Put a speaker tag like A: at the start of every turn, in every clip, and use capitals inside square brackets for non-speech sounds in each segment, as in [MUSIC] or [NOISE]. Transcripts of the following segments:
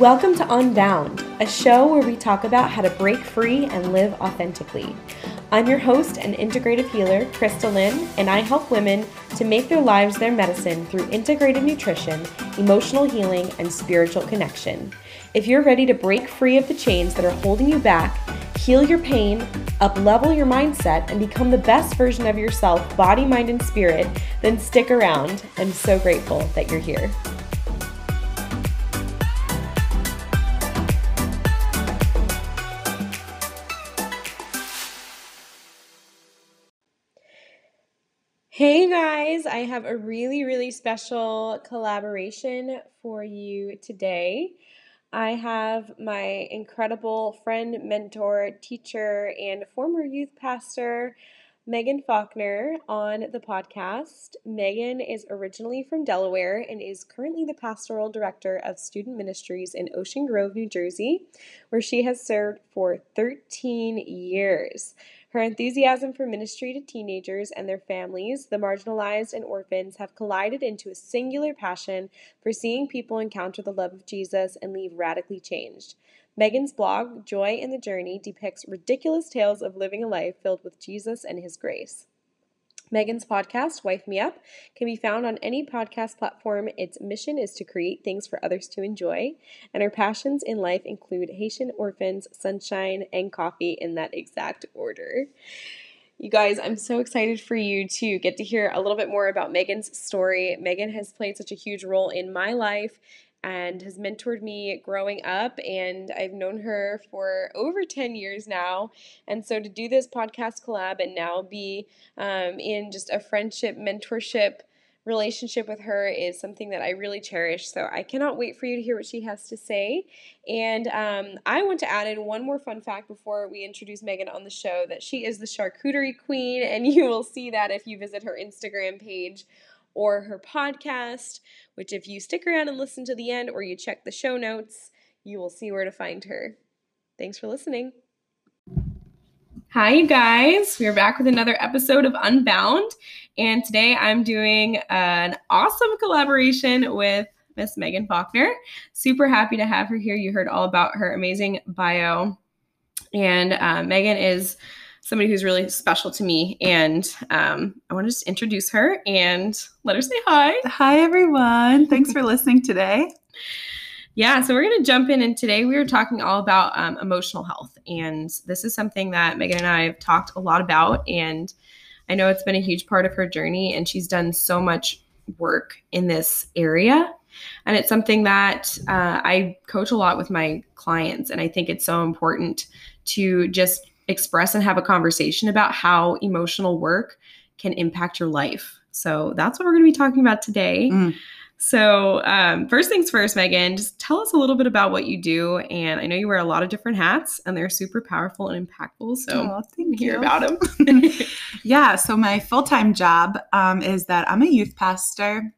A: Welcome to Unbound, a show where we talk about how to break free and live authentically. I'm your host and integrative healer, Krista Lynn, and I help women to make their lives their medicine through integrative nutrition, emotional healing, and spiritual connection. If you're ready to break free of the chains that are holding you back, heal your pain, up level your mindset, and become the best version of yourself, body, mind, and spirit, then stick around. I'm so grateful that you're here. Hey guys, I have a really, really special collaboration for you today. I have my incredible friend, mentor, teacher, and former youth pastor, Megan Faulkner, on the podcast. Megan is originally from Delaware and is currently the pastoral director of student ministries in Ocean Grove, New Jersey, where she has served for 13 years. Her enthusiasm for ministry to teenagers and their families, the marginalized and orphans, have collided into a singular passion for seeing people encounter the love of Jesus and leave radically changed. Megan's blog, Joy in the Journey, depicts ridiculous tales of living a life filled with Jesus and His grace. Megan's podcast, Wife Me Up, can be found on any podcast platform. Its mission is to create things for others to enjoy, and her passions in life include Haitian orphans, sunshine, and coffee in that exact order. You guys, I'm so excited for you to get to hear a little bit more about Megan's story. Megan has played such a huge role in my life and has mentored me growing up. And I've known her for over 10 years now. And so to do this podcast collab and now be um, in just a friendship, mentorship, relationship with her is something that I really cherish. So I cannot wait for you to hear what she has to say. And um, I want to add in one more fun fact before we introduce Megan on the show that she is the charcuterie queen, and you will see that if you visit her Instagram page or her podcast, which, if you stick around and listen to the end or you check the show notes, you will see where to find her. Thanks for listening. Hi, you guys. We are back with another episode of Unbound. And today I'm doing an awesome collaboration with Miss Megan Faulkner. Super happy to have her here. You heard all about her amazing bio. And uh, Megan is somebody who's really special to me. And um, I want to just introduce her and let her say hi.
B: Hi, everyone. Thanks for listening today.
A: Yeah, so we're going to jump in, and today we are talking all about um, emotional health. And this is something that Megan and I have talked a lot about. And I know it's been a huge part of her journey, and she's done so much work in this area. And it's something that uh, I coach a lot with my clients. And I think it's so important to just express and have a conversation about how emotional work can impact your life. So that's what we're going to be talking about today. Mm. So, um, first things first, Megan, just tell us a little bit about what you do. And I know you wear a lot of different hats, and they're super powerful and impactful. So, oh, thank hear you. about them. [LAUGHS]
B: yeah. So, my full time job um, is that I'm a youth pastor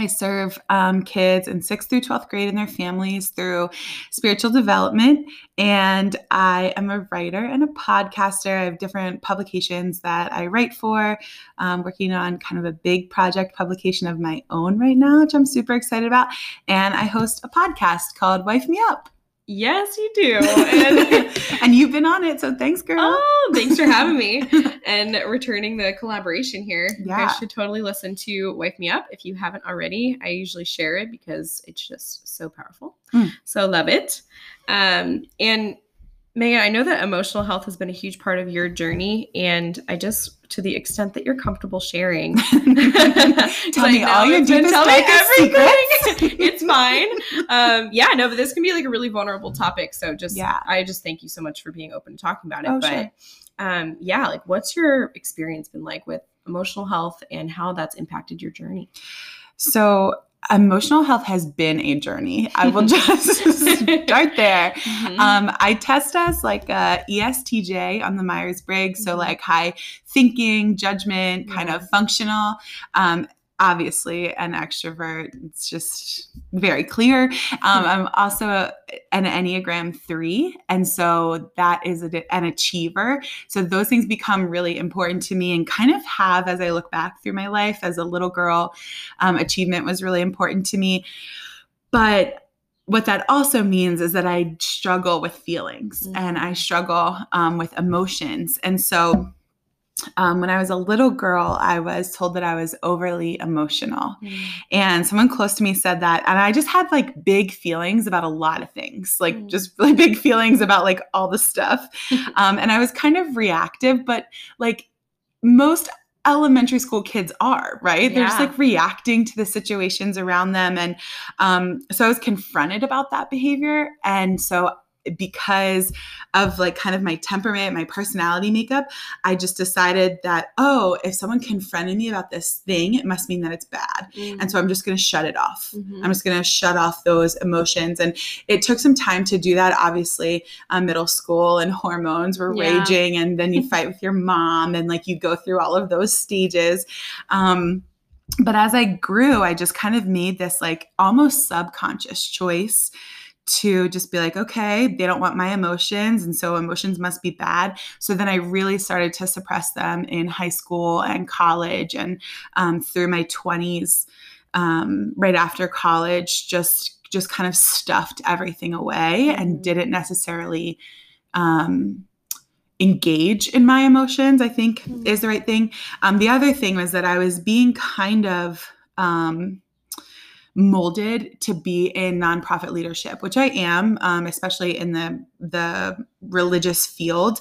B: I serve um, kids in 6th through 12th grade and their families through spiritual development. And I am a writer and a podcaster. I have different publications that I write for, um, working on kind of a big project publication of my own right now, which I'm super excited about. And I host a podcast called Wife Me Up.
A: Yes, you do.
B: And, [LAUGHS] and, you've been on it, so thanks, girl.
A: Oh, thanks for having me [LAUGHS] and returning the collaboration here. Yeah. You guys should totally listen to Wife Me Up if you haven't already. I usually share it because it's just so powerful. Mm. So love it. Um, and Megan, I know that emotional health has been a huge part of your journey, and I just, to the extent that you're comfortable sharing, [LAUGHS] [LAUGHS]
B: tell me all your deepest, tell me everything. [LAUGHS]
A: it's fine. Um, yeah, no, but this can be like a really vulnerable topic. So just, yeah, I just thank you so much for being open to talking about it. Oh, but sure. um, yeah, like, what's your experience been like with emotional health and how that's impacted your journey?
B: So emotional health has been a journey. I will [LAUGHS] just start there. Mm-hmm. Um, I test as like a ESTJ on the Myers Briggs, mm-hmm. so like high thinking, judgment, kind of functional. Um, obviously an extrovert. It's just very clear. Um, I'm also an Enneagram 3, and so that is a, an achiever. So those things become really important to me and kind of have as I look back through my life as a little girl. Um, achievement was really important to me. But what that also means is that I struggle with feelings mm-hmm. and I struggle um, with emotions. And so um, when I was a little girl, I was told that I was overly emotional. Mm. And someone close to me said that. And I just had like big feelings about a lot of things, like mm. just really [LAUGHS] big feelings about like all the stuff. [LAUGHS] um, and I was kind of reactive, but like most elementary school kids are, right? Yeah. They're just like reacting to the situations around them. And um, so I was confronted about that behavior. And so because of like kind of my temperament, my personality makeup, I just decided that, oh, if someone confronted me about this thing, it must mean that it's bad. Mm-hmm. And so I'm just going to shut it off. Mm-hmm. I'm just going to shut off those emotions. And it took some time to do that. Obviously, uh, middle school and hormones were yeah. raging, and then you [LAUGHS] fight with your mom, and like you go through all of those stages. Um, but as I grew, I just kind of made this like almost subconscious choice to just be like, okay, they don't want my emotions. And so emotions must be bad. So then I really started to suppress them in high school and college and um, through my 20s, um, right after college, just just kind of stuffed everything away and mm-hmm. didn't necessarily um, engage in my emotions, I think mm-hmm. is the right thing. Um, the other thing was that I was being kind of um, molded to be in nonprofit leadership, which I am, um, especially in the the religious field.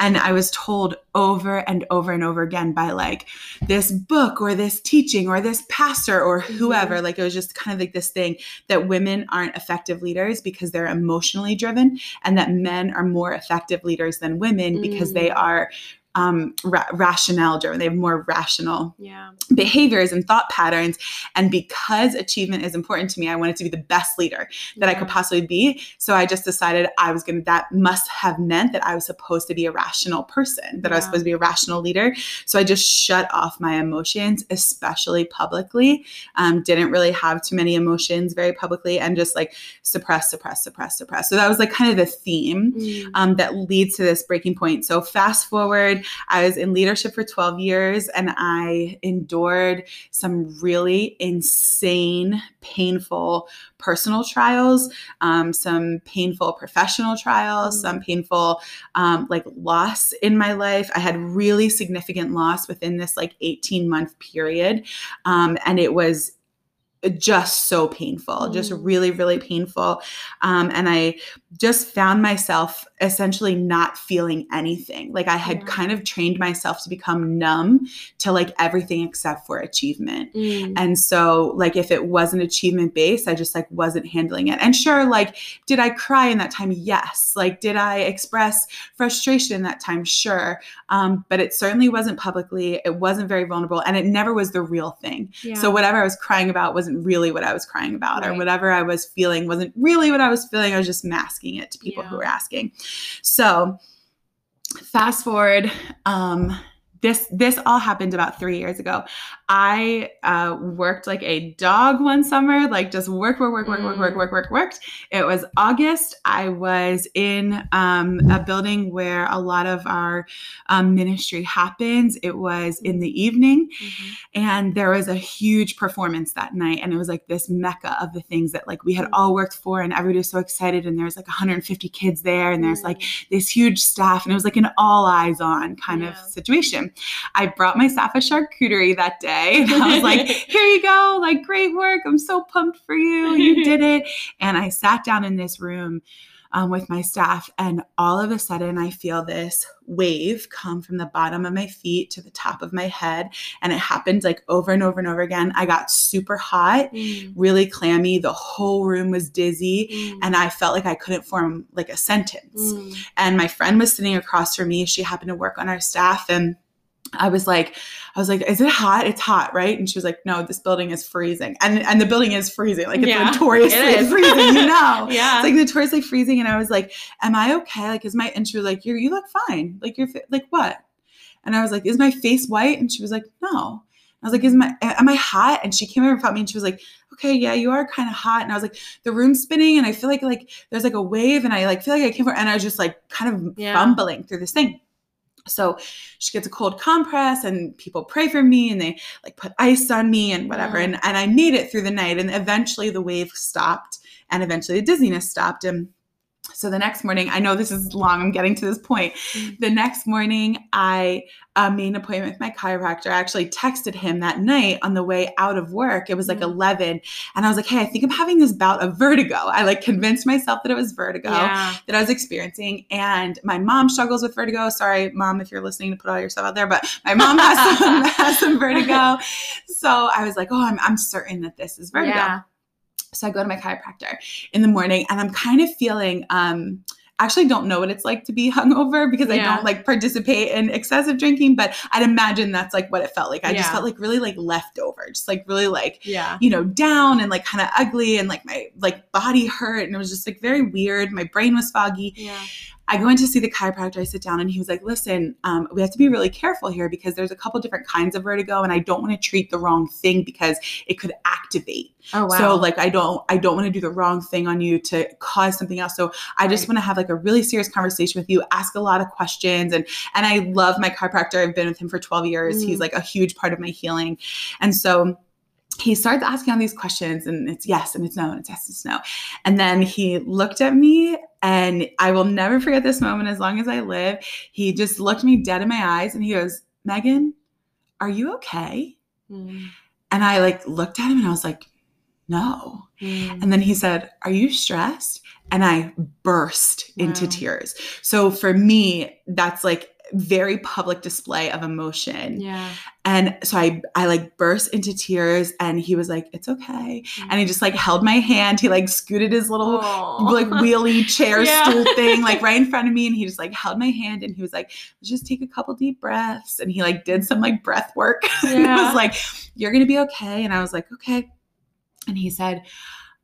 B: And I was told over and over and over again by like this book or this teaching or this pastor or mm-hmm. whoever, mm-hmm. like it was just kind of like this thing that women aren't effective leaders because they're emotionally driven, and that men are more effective leaders than women because they mm. are um, ra- rationale driven. They have more rational yeah. behaviors and thought patterns. And because achievement is important to me, I wanted to be the best leader that yeah. I could possibly be. So I just decided I was going to, that must have meant that I was supposed to be a rational person, that yeah. I was supposed to be a rational leader. So I just shut off my emotions, especially publicly. Um, didn't really have too many emotions very publicly and just like suppress, suppress, suppress, suppress. So that was like kind of the theme mm. um, that leads to this breaking point. So fast forward I was in leadership for 12 years and I endured some really insane, painful personal trials, um, some painful professional trials, mm-hmm. some painful um, like loss in my life. I had really significant loss within this like 18 month period. Um, and it was just so painful, mm. just really, really painful. Um, and I just found myself essentially not feeling anything. Like I had yeah. kind of trained myself to become numb to like everything except for achievement. Mm. And so, like, if it wasn't achievement based, I just like wasn't handling it. And sure, like, did I cry in that time? Yes. Like, did I express frustration in that time? Sure. Um, but it certainly wasn't publicly, it wasn't very vulnerable, and it never was the real thing. Yeah. So, whatever I was crying about wasn't really what I was crying about, right. or whatever I was feeling wasn't really what I was feeling. I was just masking it to people yeah. who are asking. So, fast forward, um, this this all happened about three years ago. I uh, worked like a dog one summer, like just work, work, work, work, work, work, mm. work, work, worked. It was August. I was in um, a building where a lot of our um, ministry happens. It was in the evening, mm-hmm. and there was a huge performance that night, and it was like this mecca of the things that like we had all worked for, and everybody was so excited. And there was like 150 kids there, and there's like mm. this huge staff, and it was like an all eyes on kind yeah. of situation. I brought my staff a charcuterie that day day. And I was like, [LAUGHS] here you go. Like, great work. I'm so pumped for you. You [LAUGHS] did it. And I sat down in this room um, with my staff, and all of a sudden, I feel this wave come from the bottom of my feet to the top of my head. And it happened like over and over and over again. I got super hot, mm. really clammy. The whole room was dizzy, mm. and I felt like I couldn't form like a sentence. Mm. And my friend was sitting across from me. She happened to work on our staff, and I was like, I was like, is it hot? It's hot, right? And she was like, no, this building is freezing. And and the building is freezing. Like it's yeah, notoriously it freezing, you [LAUGHS] know?
A: yeah.
B: It's like notoriously freezing. And I was like, am I okay? Like, is my intro like, you're, you look fine. Like you're like, what? And I was like, is my face white? And she was like, no. I was like, is my, am I hot? And she came over and felt me and she was like, okay, yeah, you are kind of hot. And I was like, the room's spinning and I feel like, like there's like a wave and I like feel like I came over and I was just like kind of yeah. fumbling through this thing. So she gets a cold compress and people pray for me and they like put ice on me and whatever. Mm-hmm. And, and I made it through the night and eventually the wave stopped and eventually the dizziness stopped. And so the next morning, I know this is long, I'm getting to this point. Mm. The next morning, I uh, made an appointment with my chiropractor. I actually texted him that night on the way out of work. It was like mm. 11. And I was like, hey, I think I'm having this bout of vertigo. I like convinced myself that it was vertigo yeah. that I was experiencing. And my mom struggles with vertigo. Sorry, mom, if you're listening to put all your stuff out there, but my mom has some, [LAUGHS] has some vertigo. [LAUGHS] So I was like, oh, I'm, I'm certain that this is vertigo. Yeah. So I go to my chiropractor in the morning and I'm kind of feeling, um, actually don't know what it's like to be [LAUGHS] hungover because yeah. I don't like participate in excessive drinking, but I'd imagine that's like what it felt like. I yeah. just felt like really like leftover, just like really like, yeah. you know, down and like kind of ugly and like my like body hurt and it was just like very weird. My brain was foggy. Yeah. I go in to see the chiropractor. I sit down and he was like, listen, um, we have to be really careful here because there's a couple different kinds of vertigo and I don't want to treat the wrong thing because it could activate. Oh, wow. So like, I don't, I don't want to do the wrong thing on you to cause something else. So I just right. want to have like a really serious conversation with you, ask a lot of questions. And, and I love my chiropractor. I've been with him for 12 years. Mm. He's like a huge part of my healing. And so he starts asking all these questions and it's yes and it's no and it's yes and it's no. And then he looked at me and I will never forget this moment as long as I live. He just looked me dead in my eyes and he goes, Megan, are you okay? Mm. And I like looked at him and I was like, no. Mm. And then he said, Are you stressed? And I burst wow. into tears. So for me, that's like very public display of emotion. Yeah. And so I I like burst into tears and he was like, it's okay. Mm-hmm. And he just like held my hand. He like scooted his little Aww. like wheelie [LAUGHS] chair yeah. stool thing like right in front of me. And he just like held my hand and he was like, let's just take a couple deep breaths. And he like did some like breath work. [LAUGHS] Yeah. and it was like, you're gonna be okay. And I was like, okay. And he said,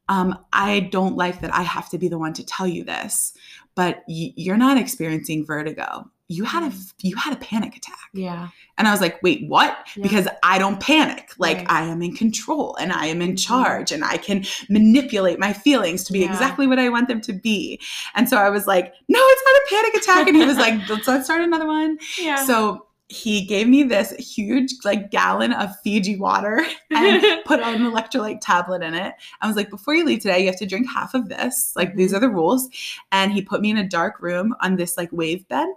B: um, I don't like that I have to be the one to tell you this, but y- you're not experiencing vertigo you had a mm. you had a panic attack yeah and i was like wait what yeah. because i don't panic like right. i am in control and i am in mm-hmm. charge and i can manipulate my feelings to be yeah. exactly what i want them to be and so i was like no it's not a panic attack and he was like let's, let's start another one [LAUGHS] yeah so he gave me this huge like gallon of Fiji water [LAUGHS] and put an [LAUGHS] electrolyte tablet in it. I was like, before you leave today, you have to drink half of this. Like these mm-hmm. are the rules. And he put me in a dark room on this like wave bed.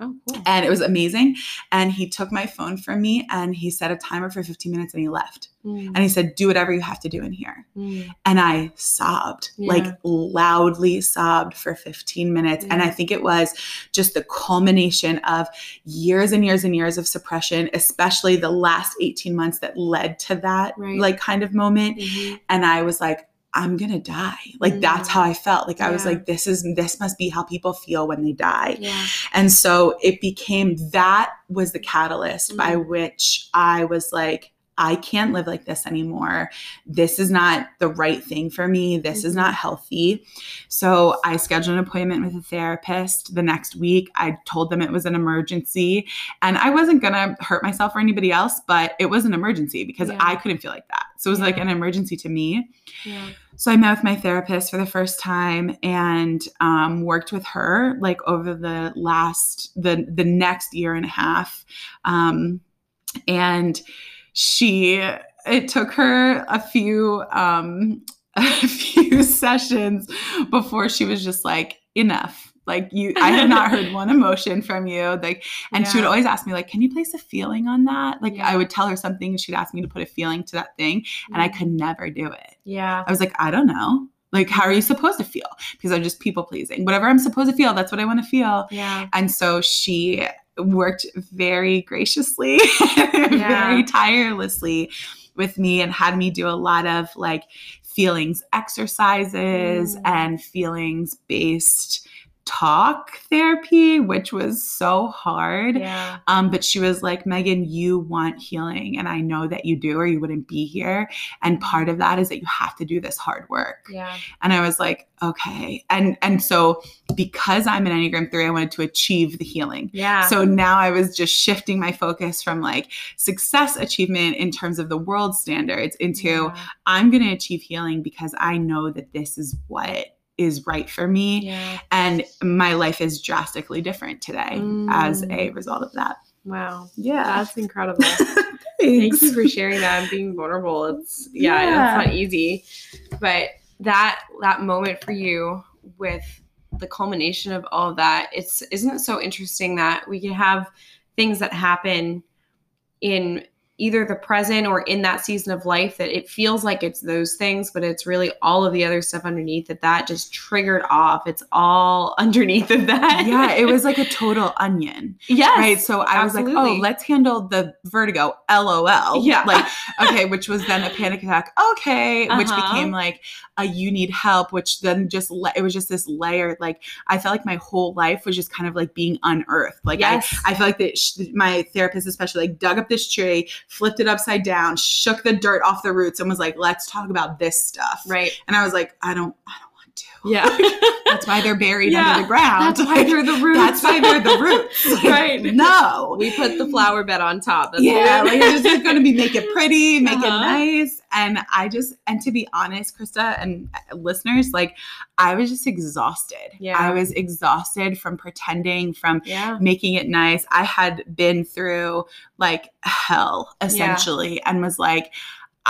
B: Oh, cool. And it was amazing. And he took my phone from me and he set a timer for 15 minutes and he left. Mm. And he said, Do whatever you have to do in here. Mm. And I sobbed, yeah. like loudly sobbed for 15 minutes. And I think it was just the culmination of years and years and years of suppression, especially the last 18 months that led to that right. like kind of moment. Mm-hmm. And I was like, I'm gonna die. Like mm. that's how I felt. Like yeah. I was like, this is this must be how people feel when they die. Yeah. And so it became that was the catalyst mm. by which I was like, I can't live like this anymore. This is not the right thing for me. This mm-hmm. is not healthy. So I scheduled an appointment with a therapist the next week. I told them it was an emergency and I wasn't going to hurt myself or anybody else, but it was an emergency because yeah. I couldn't feel like that. So it was yeah. like an emergency to me. Yeah. So I met with my therapist for the first time and um, worked with her like over the last the the next year and a half, um, and she it took her a few um [LAUGHS] a few sessions before she was just like enough. Like you i have not heard one [LAUGHS] emotion from you. Like and yeah. she would always ask me like can you place a feeling on that? Like yeah. i would tell her something and she'd ask me to put a feeling to that thing and i mm. could never do it. Yeah. I was like i don't know. Like how are you supposed to feel? Because i'm just people pleasing. Whatever i'm supposed to feel that's what i want to feel. Yeah. And so she worked very graciously, [LAUGHS] yeah. very tirelessly with me and had me do a lot of like feelings exercises mm. and feelings based talk therapy, which was so hard. Yeah. Um, but she was like, Megan, you want healing, and I know that you do, or you wouldn't be here. And part of that is that you have to do this hard work. Yeah. And I was like, okay. And and so because I'm an Enneagram 3, I wanted to achieve the healing. Yeah. So now I was just shifting my focus from like success achievement in terms of the world standards into yeah. I'm gonna achieve healing because I know that this is what is right for me.
A: Yeah.
B: And my life is drastically different today as a
A: Mm.
B: result of that.
A: Wow.
B: Yeah.
A: That's incredible. [LAUGHS] Thank you for sharing that and being vulnerable. It's yeah,
B: Yeah.
A: it's not easy. But that that moment for you with the culmination of all of that, it's isn't it so interesting that we can have things that happen in either the present or in that season of life that it feels like it's those things, but it's really all of the other stuff underneath that that just triggered off. It's all [LAUGHS] underneath of that.
B: yeah, it was like a [LAUGHS] total onion.
A: yes.
B: Right. So I was like, oh, let's handle the vertigo, LOL.
A: Yeah.
B: Like, [LAUGHS] okay, which was then a panic attack. Okay. Which
A: Uh-huh.
B: became like a you need help, which then just, le- it was just this layer. Like, I felt like my whole life was just kind of like being unearthed. Like,
A: yes.
B: I, I feel like that sh- my therapist, especially, like dug up this tree, flipped it upside down, shook the dirt off the roots, and was like, let's talk about this stuff.
A: right.
B: And I was like, I don't, I don't. [LAUGHS]
A: Yeah.
B: That's why they're buried
A: Yeah,
B: under the ground.
A: That's why they're the roots.
B: That's why they're the roots. [LAUGHS]
A: Right.
B: No.
A: We put the flower bed on top. That's
B: yeah, like it's just going to be make it [LAUGHS] pretty, make it
A: Uh-huh.
B: nice. And I just, and to be honest, Krista and uh, listeners, like I was just exhausted.
A: Yeah.
B: I was exhausted from pretending, from
A: yeah.
B: making it nice. I had been through like hell essentially and was like,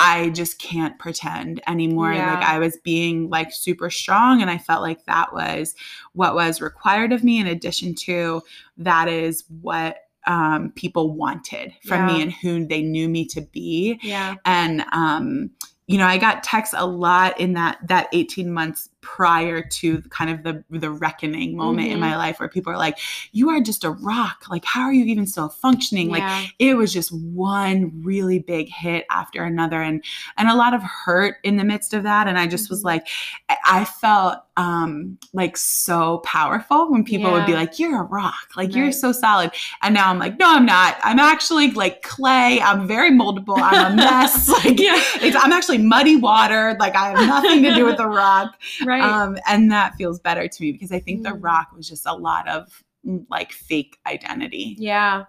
B: I just can't pretend anymore.
A: Yeah.
B: Like I was being like super strong and I felt like that was what was required of me in addition to that is what um, people wanted from me and who they knew me to be
A: Yeah.
B: and um you know i got texts a lot in that that 18 months prior to kind of the the reckoning moment in
A: Mhm.
B: my life where people are like you are just a rock. Like how are you even still functioning? Like it was just one really big hit after another and and a lot of hurt in the midst of that and i just was
A: Mhm.
B: like I- felt um like so powerful when people would be like you're a rock. Like you're so solid. And now i'm like no i'm not. I'm actually like clay. I'm very moldable. I'm a mess. [LAUGHS] Like [LAUGHS]
A: yeah.
B: it's, i'm actually muddy water. Like i have nothing to do with the [LAUGHS] rock
A: Right.
B: um and that feels better to me because i think the
A: Mm.
B: rock was just a lot of mm, like fake identity
A: Yeah.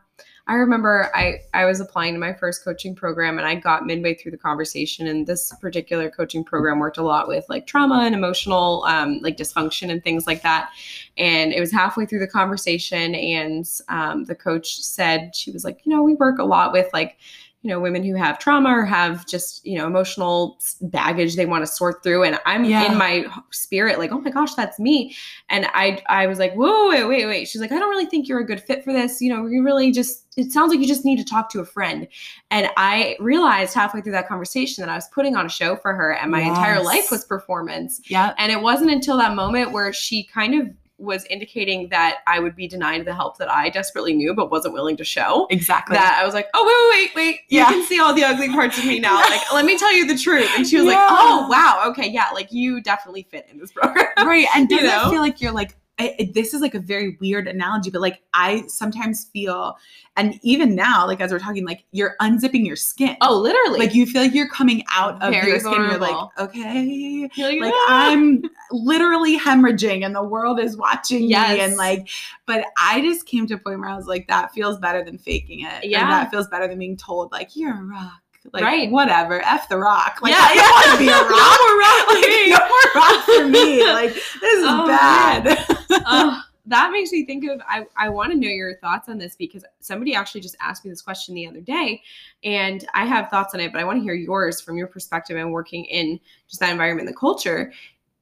A: I remember I, I was applying to my first coaching program and I got midway through the conversation and this particular coaching program worked a lot with like trauma and emotional um, like dysfunction and things like that. And it was halfway through the conversation and um, the coach said, she was like, you know, we work a lot with like, you know, women who have trauma or have just, you know, emotional baggage they want to sort through. And I'm
B: Yeah.
A: in my spirit, like, oh my gosh, that's me. And I I was like, whoa, wait, wait, wait. She's like, I don't really think you're a good fit for this. You know, you really just it sounds like you just need to talk to a friend. And I realized halfway through that conversation that I was putting on a show for her and my entire life was performance.
B: yeah
A: And it wasn't until that moment where she kind of was indicating that I would be denied the help that I desperately knew but wasn't willing to show.
B: exactly
A: That I was like, oh wait, wait, wait, wait!
B: Yeah.
A: You can see all the ugly parts of me now. Like, let me tell you the truth. And she was like, oh wow, okay, yeah, like you definitely fit in this program.
B: right [LAUGHS] and
A: You
B: doesn't
A: know?
B: it feel like you're like I- this is like a very weird analogy but like i sometimes feel and even now like as we're talking like you're unzipping your skin
A: Oh, literally.
B: like you feel like you're coming out of
A: Very
B: your skin you're like okay
A: You're like,
B: like
A: "Ah."
B: i'm literally hemorrhaging and the world is watching
A: Yes.
B: me and like but i just came to a point where i was like that feels better than faking it
A: Yeah.
B: and that feels better than being told like you're a rock like
A: Right.
B: whatever f the rock like
A: Yeah,
B: i don't want to be a [LAUGHS] rock
A: No more rock for [LAUGHS]
B: like,
A: me.
B: no more rock for me like this is
A: Oh,
B: bad
A: oh, that makes me think of I, I want to know your thoughts on this because somebody actually just asked me this question the other day and I have thoughts on it, but I want to hear yours from your perspective and working in just that environment and the culture.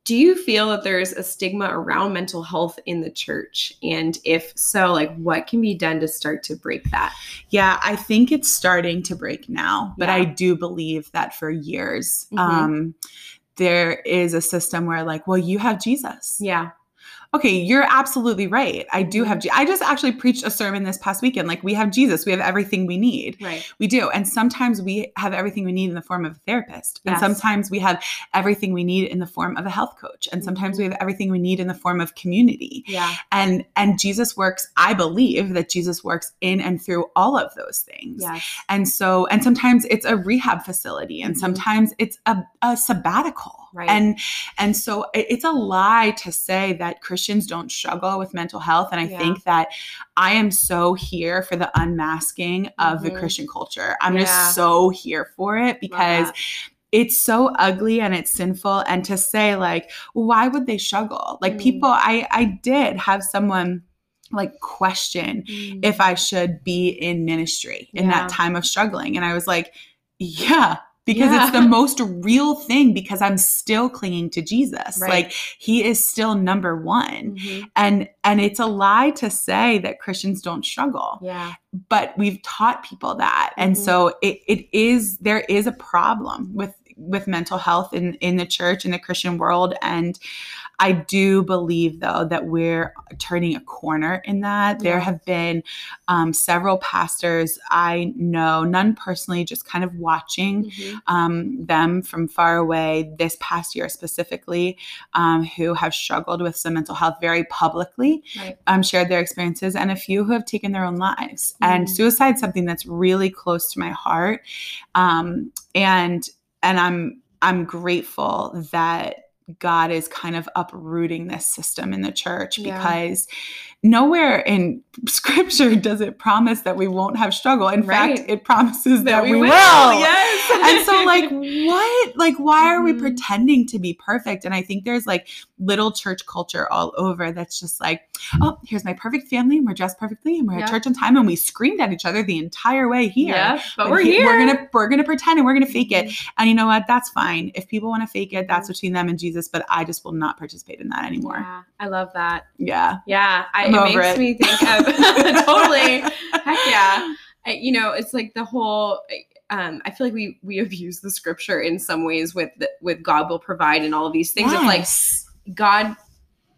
A: Do you feel that there's a stigma around mental health in the church? And if so, like what can be done to start to break that?
B: Yeah, I think it's starting to break now, but
A: Yeah.
B: I do believe that for years,
A: Mhm.
B: um, there is a system where, like, well, you have Jesus.
A: Yeah.
B: Okay, you're absolutely right. I do
A: Mm-hmm.
B: have. Je- I just actually preached a sermon this past weekend. Like, we have Jesus. We have everything we need.
A: Right.
B: We do. And sometimes we have everything we need in the form of a therapist. And sometimes we have everything we need in the form of a health coach. And sometimes we have everything we need in the form of community
A: Yeah.
B: and and jesus works i believe that jesus works in and through all of those things
A: Yes.
B: and so and sometimes it's a rehab facility and
A: Mhm.
B: sometimes it's a, a sabbatical
A: Right.
B: and and so it- it's a lie to say that christians don't struggle with mental health and i
A: Yeah.
B: think that i am so here for the unmasking of the
A: Mhm.
B: christian culture i'm
A: Yeah.
B: just so here for it because it's so ugly and it's sinful and to say like why would they struggle like
A: Mm.
B: people i i did have someone like question
A: Mm.
B: if i should be in ministry in
A: Yeah.
B: that time of struggling and i was like yeah because it's the [LAUGHS] most real thing because i'm still clinging to jesus.
A: Right.
B: like he is still number one.
A: Mhm.
B: and and it's a lie to say that christians don't struggle.
A: Yeah.
B: But we've taught people that. And
A: Mhm.
B: so it, it is there is a problem with with mental health in in the church in the christian world. And i do believe though that we're turning a corner in that there have been um, several pastors i know none personally just kind of watching
A: Mhm.
B: um, them from far away this past year specifically um, who have struggled with some mental health very publicly
A: Right.
B: um, shared their experiences and a few who have taken their own lives and
A: Mm.
B: suicide is something that's really close to my heart um, and and i'm i'm grateful that god is kind of uprooting this system in the church
A: Yeah.
B: because nowhere in scripture [LAUGHS] does it promise that we won't have struggle in
A: Right.
B: fact it promises that, we, will,
A: Yes. [LAUGHS]
B: and so like what like why are we
A: Mhm.
B: pretending to be perfect and i think there's like little church culture all over that's just like oh here's my perfect family and we're dressed perfectly and we're
A: Yeah.
B: at church on time and we screamed at each other the entire way here
A: Yeah, but,
B: But
A: we're
B: he-
A: here.
B: we're gonna we're gonna pretend and we're gonna fake it
A: Mhm.
B: and you know what that's fine if people want to fake it
A: Mm-hmm.
B: that's between them and jesus but i just will not participate in that anymore
A: Yeah, I love that.
B: yeah,
A: Yeah, I, it makes
B: it.
A: me think of [LAUGHS] [LAUGHS] totally. Heck yeah. [LAUGHS] I, you know, it's like the whole. Um, I feel like we we abuse the scripture in some ways with the, with God will provide and all of these things of like God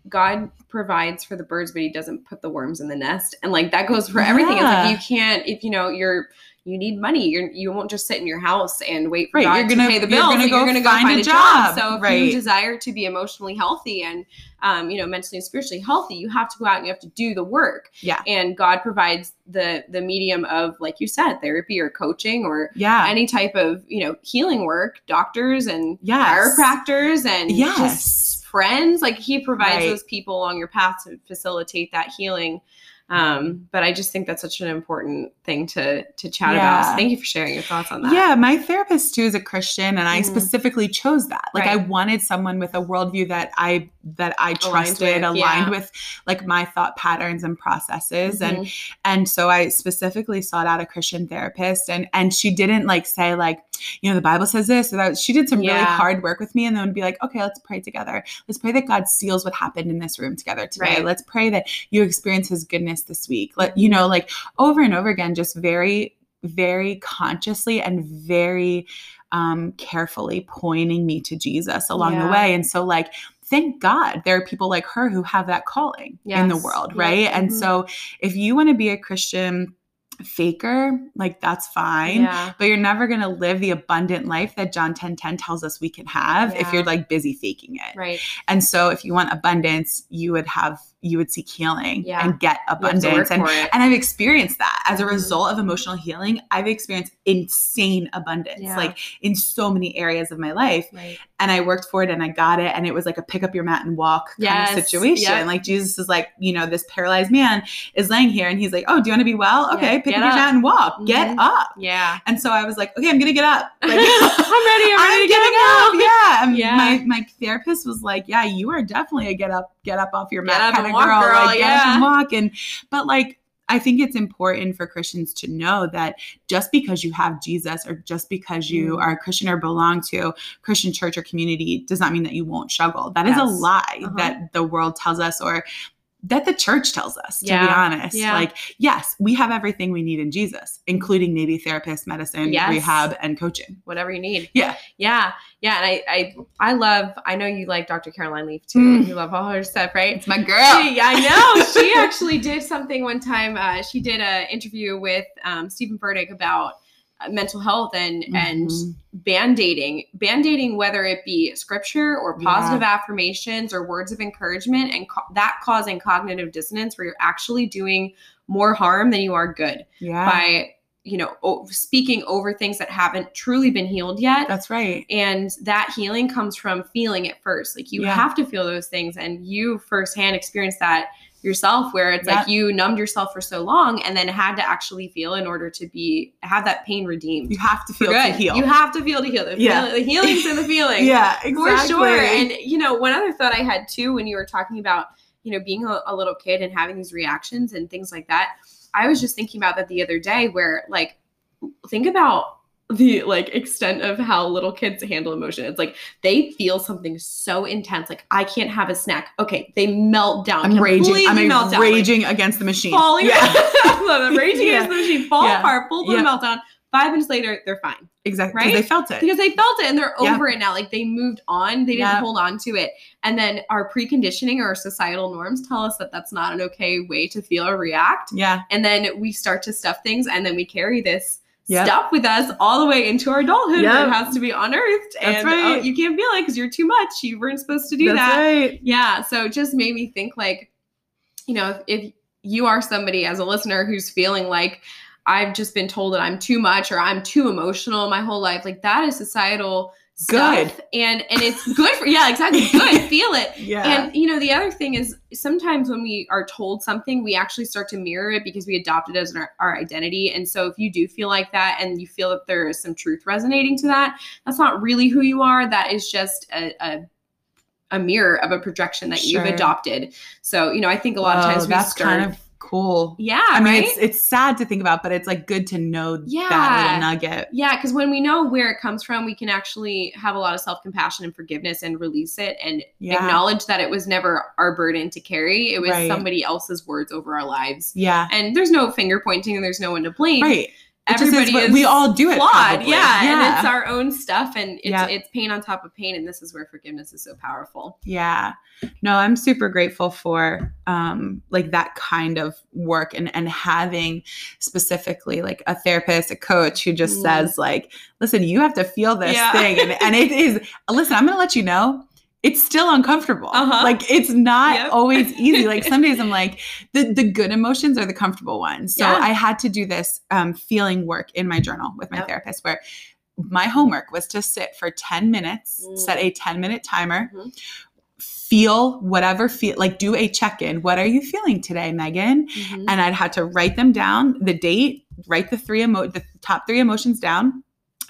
A: God provides for the birds, but he doesn't put the worms in the nest. And like that goes for everything. It's like you can't if you know you're you need money. You're you won't just sit in your house and wait for
B: Right,
A: God
B: you're
A: to
B: gonna-
A: pay the
B: you're gonna
A: You're
B: go
A: going to go
B: find
A: find,
B: a
A: job.
B: job,
A: So if
B: right.
A: you desire to be emotionally healthy and um, you know mentally and spiritually healthy, you have to go out and you have to do the work.
B: Yeah.
A: And God provides the the medium of like you said, therapy or coaching or
B: yeah
A: any type of you know healing work, doctors and
B: yes
A: chiropractors and
B: Yes.
A: just friends. Like he provides
B: Right.
A: those people along your path to facilitate that healing. Um, but I just think that's such an important thing to to chat about. So thank you for sharing your thoughts on that.
B: Yeah, my therapist too is a Christian, and I
A: Mhm.
B: specifically chose that. Like, I wanted someone with a worldview that I that I trusted,
A: with,
B: aligned
A: yeah.
B: with like my thought patterns and processes, and
A: Mhm.
B: and so I specifically sought out a Christian therapist, and and she didn't like say like, you know, the Bible says this or that. She did some really hard work with me, and then would be like, okay, let's pray together. Let's pray that God seals what happened in this room together today.
A: Right.
B: Let's pray that you experience His goodness this week. Let you know, like over and over again, just very very consciously and very um, carefully pointing me to Jesus along the way. And so, like, thank God there are people like her who have that calling in the world,
A: Yep.
B: right? And
A: Mhm.
B: so, if you want to be a Christian faker, like, that's fine.
A: Yeah.
B: But you're never going to live the abundant life that John 10 10 tells us we can have if you're like busy faking it.
A: Right.
B: And so, if you want abundance, you would have, you would seek healing
A: Yeah.
B: and get
A: You have to
B: abundance. And and I've experienced that as a result of emotional healing. I've experienced insane abundance,
A: Yeah.
B: like in so many areas of my life.
A: right.
B: And I worked for it and I got it. And it was like a pick up your mat and walk kind of situation.
A: Yep.
B: Like Jesus is like, you know, this paralyzed man is laying here and he's like, oh, do you want to be well?
A: Yeah,
B: Okay, pick
A: get
B: up your mat and walk. Get
A: Mhm.
B: up.
A: Yeah.
B: And so I was like, okay, I'm going to get up. Like, [LAUGHS]
A: I'm ready. I'm ready [LAUGHS]
B: I'm
A: to get up.
B: up. Yeah. And
A: Yeah.
B: My my therapist was like, Yeah, you are definitely a get up, get up off your
A: Get
B: mat
A: up and walk,
B: girl.
A: girl,
B: Like and walk. And but like I think it's important for Christians to know that just because you have Jesus or just because you
A: Mm.
B: are a Christian or belong to Christian church or community does not mean that you won't struggle. That is a lie
A: Uh-huh.
B: that the world tells us or that the church tells us, to be honest.
A: Yeah.
B: Like, yes, we have everything we need in Jesus, including maybe therapist, medicine,
A: Yes.
B: rehab, and coaching.
A: Whatever you need.
B: Yeah.
A: Yeah. Yeah. And I I I love I know you like Dr. Caroline Leaf too.
B: Mm.
A: You love all her stuff, right?
B: It's my girl.
A: She- yeah, I know. She [LAUGHS] actually did something one time. Uh, she did an interview with um, Steven Furtick about mental health and and
B: Mhm.
A: band-aiding band-aiding whether it be scripture or
B: Yeah.
A: positive affirmations or words of encouragement and co- that causing cognitive dissonance where you're actually doing more harm than you are good
B: yeah.
A: by you know o- speaking over things that haven't truly been healed yet
B: That's right.
A: and that healing comes from feeling it first like you
B: Yeah.
A: have to feel those things and you firsthand experience that yourself where it's like you numbed yourself for so long and then had to actually feel in order to be have that pain redeemed.
B: You have to feel to heal.
A: You have to feel to heal. The,
B: Yeah.
A: feel, the healing's in the [LAUGHS] feeling.
B: yeah, exactly.
A: For sure. And you know, one other thought I had too when you were talking about, you know, being a, a little kid and having these reactions and things like that, I was just thinking about that the other day where like think about the like extent of how little kids handle emotion. It's like they feel something so intense, like I can't have a snack. Okay, they melt down.
B: I'm raging. I'm
A: melt down, like,
B: raging against the machine.
A: falling.
B: Yeah,
A: I love it. Raging
B: Yeah.
A: against the machine, fall
B: Yeah.
A: apart, full blown
B: Yeah.
A: meltdown. Five minutes later, they're fine
B: exactly.
A: Right?
B: They felt it.
A: because they felt it and they're over it now. Like they moved on, they didn't hold on to it. And then our preconditioning or our societal norms tell us that that's not an okay way to feel or react.
B: yeah,
A: And then we start to stuff things, and then we carry this
B: Yep.
A: stuff with us all the way into our adulthood.
B: Yep.
A: It has to be unearthed,
B: That's
A: and oh,
B: right.
A: oh, you can't feel it because you're too much. You weren't supposed to do
B: that's
A: that.
B: right.
A: Yeah. So it just made me think like, you know, if, if you are somebody as a listener who's feeling like I've just been told that I'm too much or I'm too emotional my whole life, like that is societal
B: Good.
A: stuff. And and it's good for yeah, exactly. Good. [LAUGHS] Feel it.
B: Yeah,
A: And you know, the other thing is sometimes when we are told something, we actually start to mirror it because we adopt it as our, our identity. And so if you do feel like that and you feel that there is some truth resonating to that, that's not really who you are. That is just a, a a mirror of a projection that you've adopted. So, you know, I think a lot of times we
B: that's
A: start,
B: kind of cool.
A: yeah,
B: I mean,
A: right?
B: it's it's sad to think about, but it's like good to know that
A: Yeah.
B: little nugget.
A: Yeah, because when we know where it comes from, we can actually have a lot of self compassion and forgiveness and release it and
B: Yeah.
A: acknowledge that it was never our burden to carry. It was
B: Right.
A: somebody else's words over our lives.
B: Yeah,
A: And there's no finger pointing and there's no one to blame.
B: right. Just is
A: Everybody
B: we all do it.
A: flawed. Yeah,
B: yeah,
A: And it's our own stuff and it's
B: Yeah.
A: it's pain on top of pain. And this is where forgiveness is so powerful.
B: Yeah. No, I'm super grateful for um like that kind of work and and having specifically like a therapist, a coach who just
A: Mm.
B: says like, listen, you have to feel this
A: Yeah.
B: thing. And and it is listen, I'm gonna let you know. It's still uncomfortable.
A: Uh-huh.
B: Like it's not
A: Yep.
B: always easy. Like some days I'm [LAUGHS] like, the, the good emotions are the comfortable ones. So
A: Yeah.
B: I had to do this um, feeling work in my journal with my
A: Yep.
B: therapist where my homework was to sit for 10 minutes,
A: Mm.
B: set a 10 minute timer,
A: Mhm.
B: feel whatever feel like do a check-in. What are you feeling today, Megan?
A: Mhm.
B: And I'd had to write them down, the date, write the three emo the top three emotions down,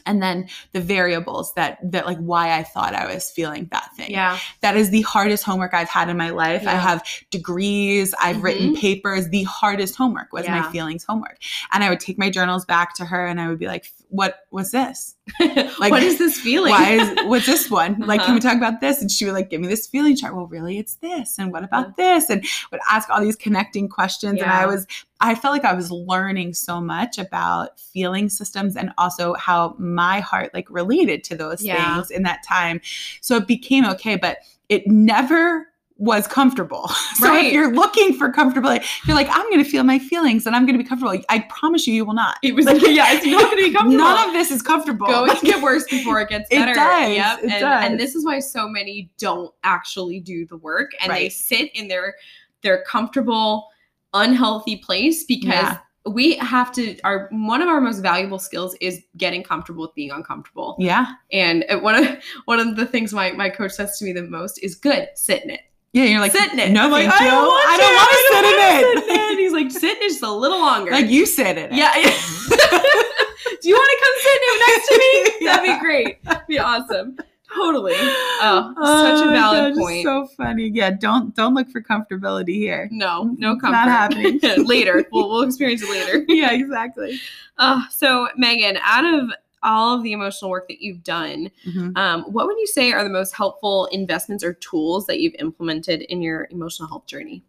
B: and then the variables that that like why I thought I was feeling that thing.
A: Yeah.
B: That is the hardest homework I've had in my life. I have degrees, I've mm-hmm. written papers. The hardest homework was
A: Yeah.
B: my feelings homework. And I would take my journals back to her and I would be like, what was this? [LAUGHS] Like,
A: what is this feeling?
B: Why is what's this one? [LAUGHS] Like, can
A: Uh-huh.
B: we talk about this? And she would like give me this feeling chart. Well, really, it's this. And what about this? And would ask all these connecting questions. And I was, I felt like I was learning so much about feeling systems and also how my heart like related to those
A: Yeah.
B: things in that time. So it became okay, but it never was comfortable. [LAUGHS] so
A: Right.
B: if you're looking for comfortability, you're like, I'm going to feel my feelings and I'm going to be comfortable. I promise you, you will not.
A: it was like, [LAUGHS] yeah, it's not going to be [LAUGHS] comfortable.
B: None of this is comfortable.
A: It's going to get worse before it gets better.
B: It does,
A: Yep.
B: it
A: and,
B: does.
A: and this is why so many don't actually do the work and they sit in their their comfortable, unhealthy place because
B: Yeah.
A: we have to our one of our most valuable skills is getting comfortable with being uncomfortable.
B: yeah.
A: And uh, one of one of the things my, my coach says to me the most is good, sit in it.
B: Yeah, you're like,
A: sit in it.
B: no,
A: I'm like, I don't want
B: I
A: to.
B: don't want to sit in it.
A: sit in it. He's like, sit in it just a little longer.
B: like you sit in it.
A: Yeah. [LAUGHS] Do you want to come sit in it next to me? [LAUGHS] That'd be great. That'd be awesome. Totally. Oh, such a valid
B: gosh, it's
A: point.
B: So funny. Yeah, don't don't look for comfortability here.
A: no, no comfort.
B: not happening. [LAUGHS]
A: later. We'll, we'll experience it later.
B: yeah, exactly.
A: Uh, so, Megan, out of all of the emotional work that you've done,
B: Mhm.
A: um, what would you say are the most helpful investments or tools that you've implemented in your emotional health journey?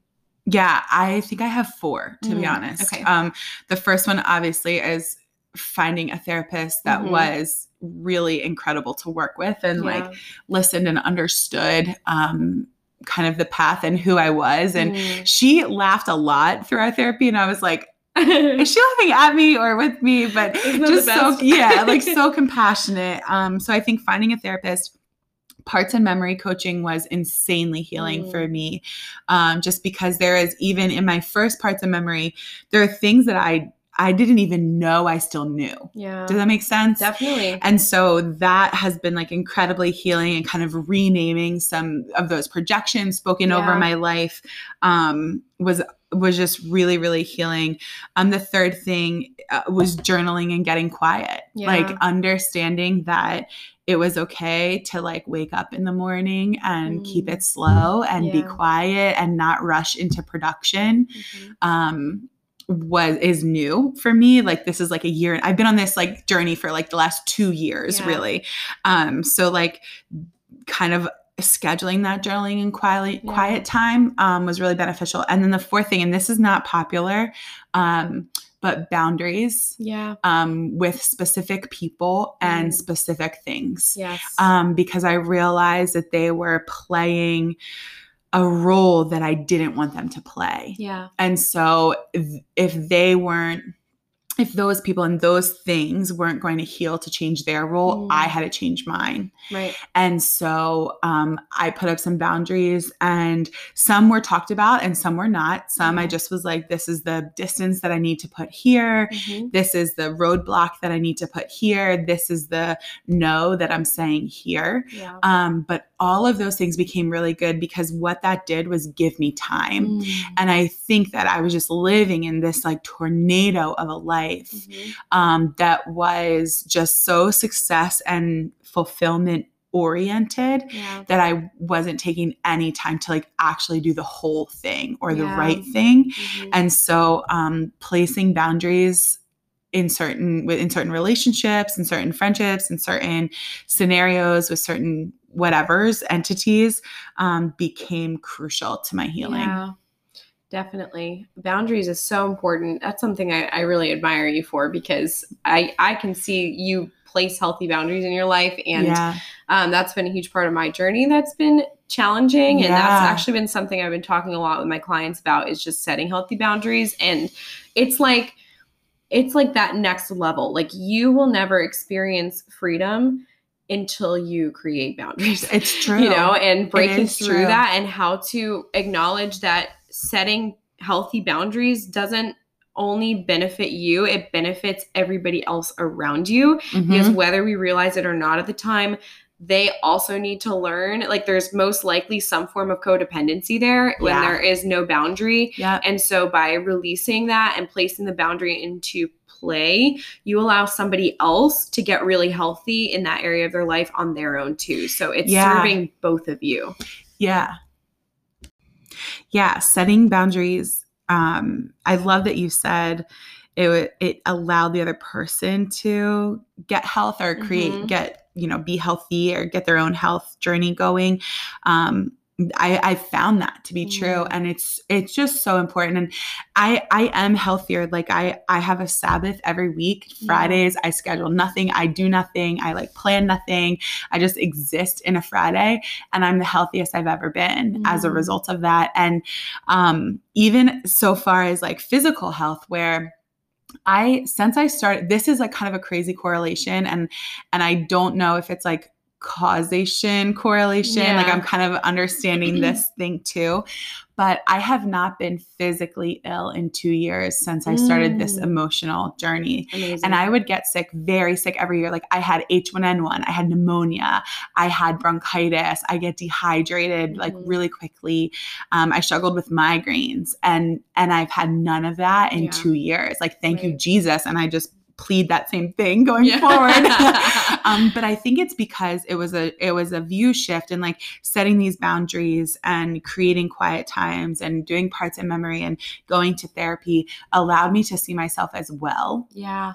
B: Yeah, I think I have four to be
A: Mm,
B: honest.
A: okay.
B: Um, the first one obviously is finding a therapist that
A: Mhm.
B: was really incredible to work with and like listened and understood um kind of the path and who I was and
A: Mm.
B: she laughed a lot through our therapy and I was like is she laughing at me or with me? But just so yeah like so [LAUGHS] compassionate. Um so i think finding a therapist parts and memory coaching was insanely healing
A: Mm.
B: for me um just because there is even in my first parts and memory there are things that i I didn't even know I still knew.
A: Yeah.
B: Does that make sense?
A: Definitely.
B: And so that has been like incredibly healing and kind of renaming some of those projections spoken over my life um, was was just really really healing. Um, the third thing uh, was journaling and getting quiet,
A: Yeah.
B: like understanding that it was okay to like wake up in the morning and keep
A: Mm.
B: it slow and be quiet and not rush into production
A: Mhm.
B: um was is new for me like this is like a year i've been on this like journey for like the last two years
A: Yeah.
B: really um so like kind of scheduling that journaling and quiet
A: Yeah.
B: quiet time um, was really beneficial and then the fourth thing and this is not popular um but boundaries
A: Yeah.
B: um with specific people and
A: Mm.
B: specific things
A: Yes.
B: um, because I realized that they were playing a role that I didn't want them to play.
A: yeah.
B: And so if, they weren't, if those people and those things weren't going to heal to change their role,
A: Mm.
B: I had to change mine.
A: Right.
B: And so um, I put up some boundaries, and some were talked about and some were not. Some I
A: Mhm.
B: just was like, this is the distance that I need to put here
A: Mhm.
B: this is the roadblock that I need to put here. This is the no that I'm saying here.
A: Yeah.
B: Um, but all of those things became really good because what that did was give me time.
A: Mm.
B: And I think that I was just living in this like tornado of a life
A: Mhm.
B: um, that was just so success and fulfillment oriented
A: Yeah.
B: that I wasn't taking any time to like actually do the whole thing or the
A: Yeah.
B: right thing.
A: Mhm.
B: And so um, placing boundaries in certain in certain relationships, in certain friendships, in certain scenarios with certain whatever's entities um, became crucial to my healing.
A: Yeah, definitely. Boundaries is so important. That's something I, I really admire you for because I I can see you place healthy boundaries in your life, and
B: yeah.
A: um, that's been a huge part of my journey. That's been challenging, and that's actually been something I've been talking a lot with my clients about is just setting healthy boundaries, and it's like it's like that next level. Like you will never experience freedom until you create boundaries
B: It's true. [LAUGHS]
A: you know, and breaking through
B: true.
A: that and how to acknowledge that setting healthy boundaries doesn't only benefit you, it benefits everybody else around you.
B: Mhm.
A: Because whether we realize it or not at the time, they also need to learn. Like, there's most likely some form of codependency there when
B: Yeah.
A: there is no boundary.
B: yeah.
A: And so, by releasing that and placing the boundary into play, you allow somebody else to get really healthy in that area of their life on their own too. So, it's
B: Yeah.
A: serving both of you.
B: Yeah. Yeah, setting boundaries. Um, I love that you said it it allowed the other person to get health or create
A: Mhm.
B: get you know be healthy or get their own health journey going. Um, I, I found that to be true,
A: Mm.
B: and it's it's just so important. And I I am healthier. Like I I have a Sabbath every week.
A: Yeah.
B: Fridays I schedule nothing. I do nothing. I like plan nothing. I just exist in a Friday and I'm the healthiest I've ever been as a
A: Mm.
B: result of that. And um, even so far as like physical health, where I since I started, this is like kind of a crazy correlation, and and I don't know if it's like causation correlation. Like I'm kind of understanding [CLEARS THROAT] this thing too. But I have not been physically ill in two years since I started this
A: Mm.
B: emotional journey.
A: Amazing.
B: And I would get sick, very sick every year. Like I had H1N1, I had pneumonia, I had bronchitis, I get dehydrated like
A: Mhm.
B: really quickly. Um, I struggled with migraines, and and I've had none of that in
A: Yeah.
B: two years. Like thank you Jesus, and I just plead that same thing going
A: Yeah.
B: forward. [LAUGHS] um, but I think it's because it was a it was a view shift and like setting these boundaries and creating quiet times and doing parts in memory and going to therapy allowed me to see myself as well
A: yeah.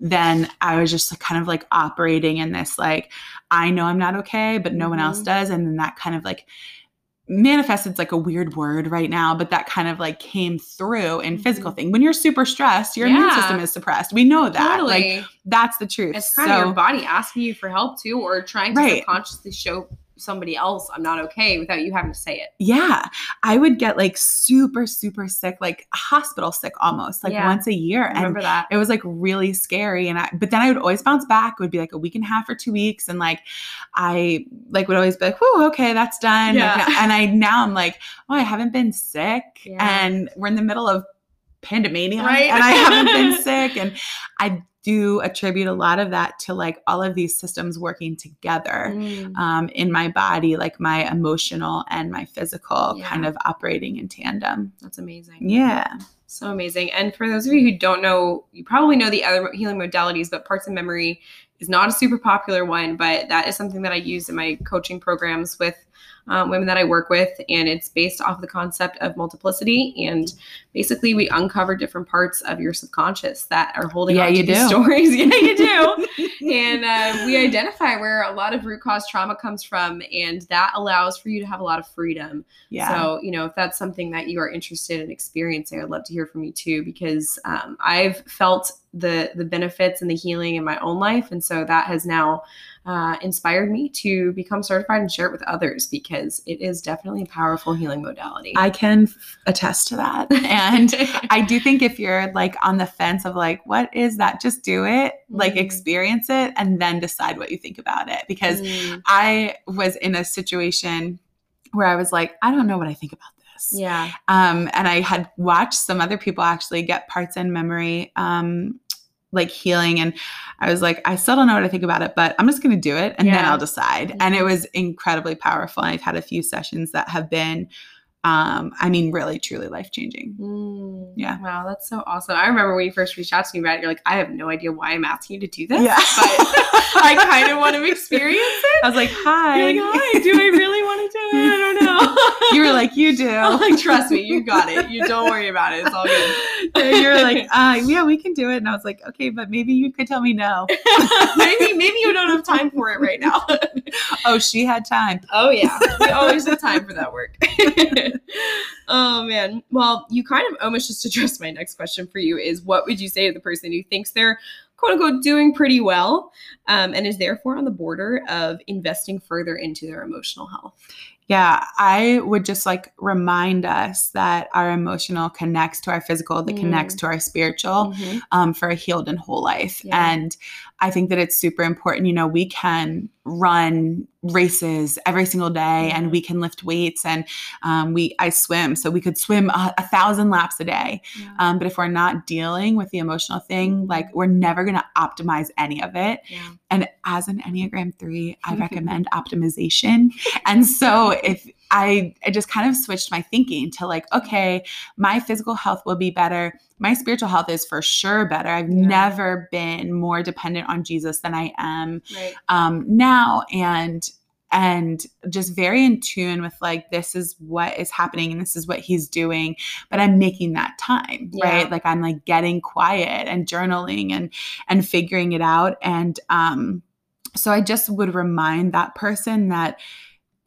B: then I was just like, kind of like operating in this like I know I'm not okay, but no one else
A: Mhm.
B: does, and then that kind of like manifested like a weird word right now, but that kind of like came through in physical
A: Mhm.
B: thing. When you're super stressed, your immune system is suppressed. We know that.
A: Totally.
B: Like that's the truth.
A: it's kind of
B: So-
A: your body asking you for help too, or trying to
B: Right.
A: subconsciously show somebody else I'm not okay without you having to say it.
B: Yeah, I would get like super, super sick, like hospital sick almost, like
A: Yeah.
B: once a year.
A: I remember that.
B: it was like really scary. And I, but then I would always bounce back. It would be like a week and a half or two weeks. And like, I like would always be like, whoa, okay, that's done. Like,
A: Yeah. [LAUGHS]
B: and I, now I'm like, oh, I haven't been sick.
A: Yeah.
B: And we're in the middle of pandemonium
A: Right.
B: and I haven't been [LAUGHS] sick. And I do attribute a lot of that to like all of these systems working together
A: Mm.
B: um, in my body, like my emotional and my physical
A: Yeah.
B: kind of operating in tandem.
A: That's amazing.
B: Yeah.
A: So amazing. And for those of you who don't know, you probably know the other healing modalities, but parts of memory is not a super popular one, but that is something that I use in my coaching programs with um, women that I work with. And it's based off the concept of multiplicity. And basically, we uncover different parts of your subconscious that are holding
B: Yeah,
A: on to
B: you
A: these
B: do.
A: stories. [LAUGHS] yeah, you do. [LAUGHS] and uh, we identify where a lot of root cause trauma comes from. And that allows for you to have a lot of freedom
B: Yeah.
A: so, you know, if that's something that you are interested in experiencing, I'd love to hear from you too, because um, I've felt the the benefits and the healing in my own life, and so that has now uh, inspired me to become certified and share it with others because it is definitely a powerful healing modality.
B: I can f- attest to that. [LAUGHS] And I do think if you're like on the fence of like, what is that? Just do it, like
A: Mhm.
B: experience it, and then decide what you think about it. Because
A: Mm,
B: I was in a situation where I was like, I don't know what I think about this.
A: yeah,
B: Um, and I had watched some other people actually get parts in memory, um, like healing. And I was like, I still don't know what I think about it, but I'm just going to do it and then I'll decide. And it
A: Mhm.
B: was incredibly powerful. And I've had a few sessions that have been, um, I mean, really, truly life changing.
A: Mm,
B: Yeah.
A: Wow, that's so awesome. I remember when you first reached out to me about it, you're like, I have no idea why I'm asking you to do this,
B: Yeah.
A: but I [LAUGHS] kind of want to experience it.
B: I was like, hi.
A: You're like, hi, do I really want to do it? I don't [LAUGHS] know.
B: you were like, you do.
A: Like, trust me, you got it. You [LAUGHS] don't worry about it. It's all good. [LAUGHS]
B: And you were like, [LAUGHS] uh, yeah, we can do it. And I was like, okay, but maybe you could tell me no. [LAUGHS]
A: maybe, maybe you don't have time for it right now.
B: Oh, she had time.
A: Oh yeah, we always have time for that work. oh man. Well, you kind of almost just addressed my next question for you is what would you say to the person who thinks they're quote unquote doing pretty well um, and is therefore on the border of investing further into their emotional health?
B: Yeah, I would just like remind us that our emotional connects to our physical, that
A: Mm.
B: connects to our spiritual um, for a healed and whole life.
A: Yeah.
B: And I think that it's super important. You know, we can run races every single day and
A: Mhm.
B: we can lift weights and um, we I swim, so we could swim a, a thousand laps a day.
A: Yeah.
B: Um, but if we're not dealing with the emotional thing,
A: Mhm.
B: like we're never going to optimize any of it.
A: yeah.
B: And as an Enneagram 3, I [LAUGHS] recommend optimization. And so if I, I just kind of switched my thinking to like, okay, my physical health will be better. My spiritual health is for sure better. I've
A: Yeah.
B: never been more dependent on Jesus than I am
A: Right.
B: um, now. And and just very in tune with like this is what is happening and this is what he's doing but i'm making that time
A: Yeah.
B: right like i'm like getting quiet and journaling and and figuring it out and um so i just would remind that person that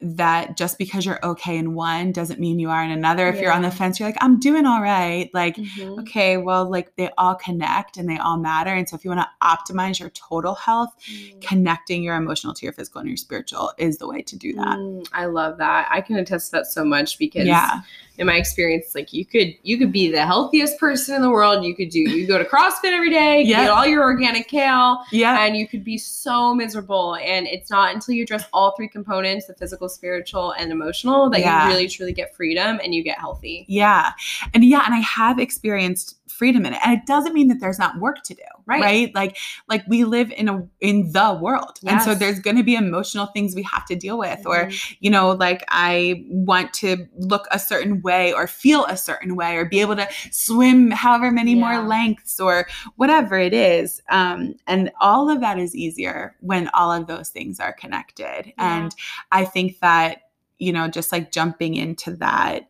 B: that just because you're okay in one doesn't mean you are in another if you're on the fence you're like i'm doing all right like
A: Mhm.
B: okay well like they all connect and they all matter and so if you want to optimize your total health
A: Mm.
B: connecting your emotional to your physical and your spiritual is the way to do that.
A: Mm, I love that. I can attest to that so much because
B: Yeah.
A: In my experience, like you could you could be the healthiest person in the world. You could do you go to CrossFit every day,
B: Yeah.
A: get all your organic kale,
B: Yeah.
A: and you could be so miserable. And it's not until you address all three components, the physical, spiritual, and emotional, that
B: Yeah.
A: you really truly get freedom and you get healthy.
B: Yeah. And yeah, and I have experienced freedom in it. And it doesn't mean that there's not work to do.
A: Right.
B: Right. Like like we live in a in the world. And so there's gonna be emotional things we have to deal with. Or,
A: Mhm.
B: you know, like I want to look a certain way or feel a certain way or be able to swim however many
A: Yeah.
B: more lengths or whatever it is. Um, and all of that is easier when all of those things are connected.
A: Yeah.
B: And I think that, you know, just like jumping into that,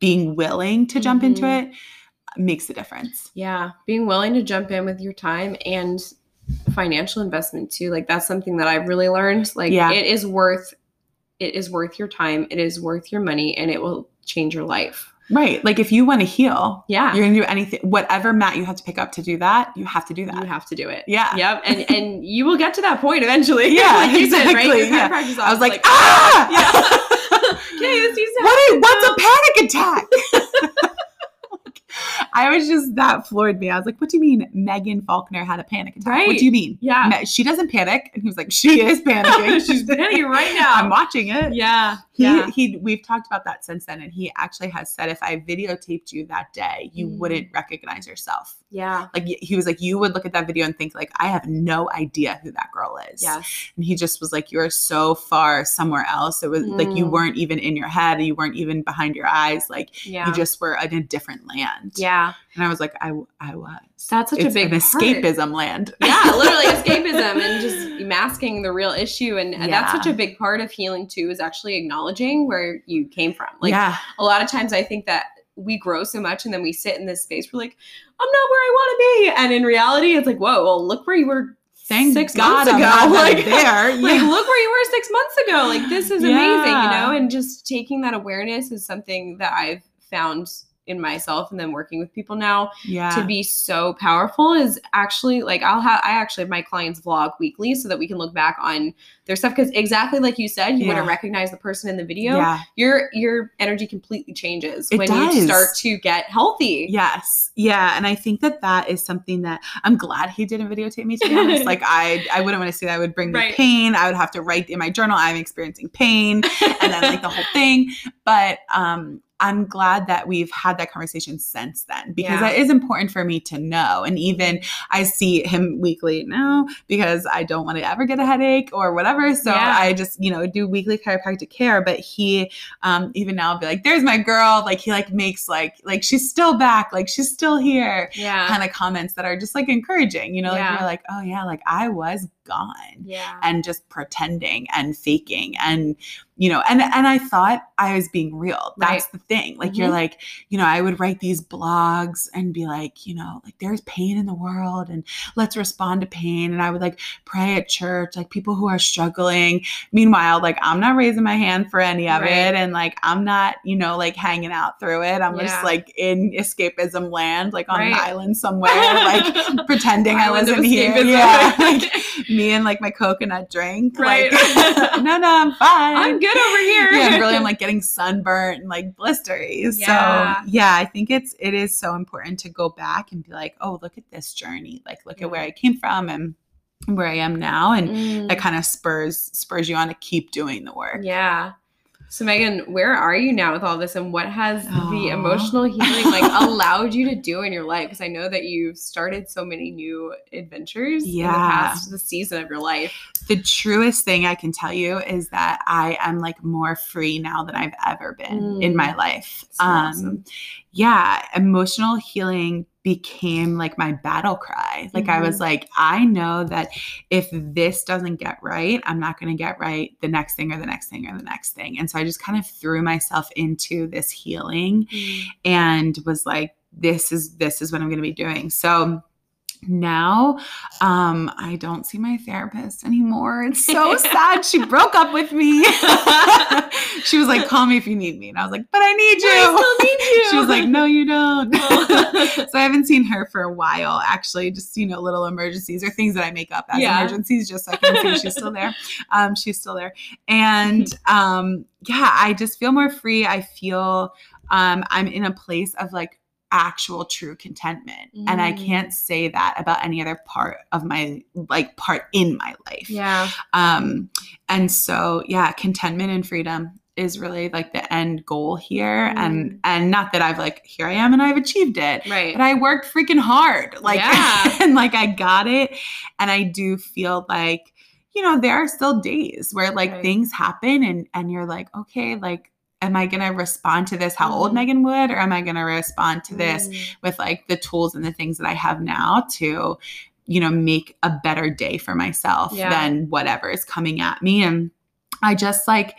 B: being willing to jump into
A: Mhm.
B: it makes a difference.
A: Yeah, being willing to jump in with your time and financial investment too. Like that's something that I've really learned. Like
B: Yeah.
A: it is worth it is worth your time, it is worth your money and it will change your life.
B: Right. Like if you want to heal,
A: Yeah.
B: you're going to do anything, whatever mat you have to pick up to do that, you have to do that.
A: you have to do it.
B: Yeah.
A: Yep. And and you will get to that point eventually. [LAUGHS]
B: Yeah, [LAUGHS]
A: like you said, right?
B: exactly, yeah. I was
A: office,
B: like, ah! [LAUGHS]
A: Yeah. okay, this needs to
B: What
A: happen
B: is, what's a panic attack? I was just that floored me. I was like, "What do you mean Megan Faulkner had a panic attack? What do you mean?
A: Yeah.
B: Me- she doesn't panic." And he was like, "She is panicking. [LAUGHS]
A: She's panicking right [LAUGHS] now.
B: I'm watching it."
A: Yeah.
B: He
A: Yeah.
B: he we've talked about that since then and he actually has said if I videotaped you that day, you
A: Mm.
B: wouldn't recognize yourself.
A: Yeah.
B: Like he was like you would look at that video and think like I have no idea who that girl is.
A: Yes.
B: And he just was like you're so far somewhere else. It was like you
A: Mm.
B: weren't even in your head, you weren't even behind your eyes, like
A: Yeah.
B: you just were in a different land.
A: yeah.
B: And I was like I I was.
A: That's such
B: it's
A: a big
B: an
A: part.
B: escapism land. [LAUGHS]
A: yeah, literally [LAUGHS] escapism and just masking the real issue. And, and that's such a big part of healing too, is actually acknowledging where you came from. Like
B: yeah.
A: a lot of times I think that we grow so much and then we sit in this space, we're like, I'm not where I want to be. And in reality, it's like, whoa, well, look where you were
B: Thank
A: six
B: God
A: months ago. [LAUGHS] like,
B: there.
A: like, look where you were six months ago. Like, this is amazing, you know? And just taking that awareness is something that I've found in myself and then working with people now
B: yeah.
A: to be so powerful is actually like I'll have I actually have my clients vlog weekly so that we can look back on their stuff because exactly like you said you
B: Yeah.
A: wouldn't recognize the person in the video
B: yeah.
A: your your energy completely changes
B: It
A: when you start to get healthy
B: Yes. Yeah. And I think that that is something that I'm glad he didn't videotape me, to be honest. [LAUGHS] like, I, I wouldn't want to see that. I would bring me
A: Right.
B: pain. I would have to write in my journal, I'm experiencing pain, and then like the whole thing. But, um, I'm glad that we've had that conversation since then because
A: Yeah.
B: that is important for me to know. And even I see him weekly now because I don't want to ever get a headache or whatever. So
A: Yeah.
B: I just, you know, do weekly chiropractic care. But he, um, even now, be like, there's my girl. Like, he like makes like, like she's still back. Like, she's still here.
A: yeah
B: Kind of comments that are just like encouraging, you know, like you're like, oh yeah, like I was gone
A: yeah.
B: and just pretending and faking and you know and and i thought i was being real. That's the thing. Like you're
A: Mhm.
B: like you know i would write these blogs and be like you know like there's pain in the world and let's respond to pain. And i would like pray at church like people who are struggling. Meanwhile like i'm not raising my hand for any of
A: Right.
B: it and like i'm not you know like hanging out through it. I'm
A: Yeah.
B: just like in escapism land like on an island somewhere like [LAUGHS] pretending I wasn't here. Yeah, [LAUGHS] like me and like my coconut drink.
A: Right.
B: Like, [LAUGHS] no, no, I'm fine.
A: I'm good over here
B: Yeah, really, I'm [LAUGHS] like getting sunburnt and like blisteries.
A: Yeah.
B: So yeah, I think it's it is so important to go back and be like, oh, look at this journey. Like, look at where I came from and where I am now, and
A: Mm.
B: that kind of spurs spurs you on to keep doing the work.
A: Yeah. So Megan, where are you now with all this and what has the emotional healing like [LAUGHS] allowed you to do in your life? Because I know that you've started so many new adventures in the
B: Yeah.
A: past the season of your life.
B: the truest thing I can tell you is that I am like more free now than I've ever been in my life.
A: So
B: um
A: awesome.
B: yeah, emotional healing became like my battle cry. Like I
A: Mm-hmm.
B: was like, I know that if this doesn't get right, I'm not going to get right the next thing or the next thing or the next thing. And so I just kind of threw myself into this healing and was like this is this is what i'm going to be doing so now. Um i don't see my therapist anymore. It's so [LAUGHS] sad. She broke up with me. [LAUGHS] She was like call me if you need me. And i was like but i need you
A: I still need you. [LAUGHS]
B: she was like no you don't.
A: Oh.
B: so i haven't seen her for a while actually just you know little emergencies or things that i make up as
A: Yeah.
B: emergencies just so i can see she's still there. Um she's still there. And um yeah i just feel more free. I feel um i'm in a place of like actual true contentment and i
A: Mm.
B: can't say that about any other part of my like part in my life
A: yeah.
B: um and so yeah contentment and freedom is really like the end goal here
A: Mm.
B: and and not that i've like here i am and i've achieved it
A: Right.
B: but I worked freaking hard. Like,
A: Yeah. [LAUGHS]
B: and like I got it. And I do feel like, you know, there are still days where like
A: Right.
B: things happen and and you're like, okay, like, am I gonna respond to this how old
A: Mhm.
B: Megan would, or am I gonna respond to this
A: Mm.
B: with like the tools and the things that I have now to, you know, make a better day for myself
A: Yeah.
B: than whatever is coming at me. And I just like,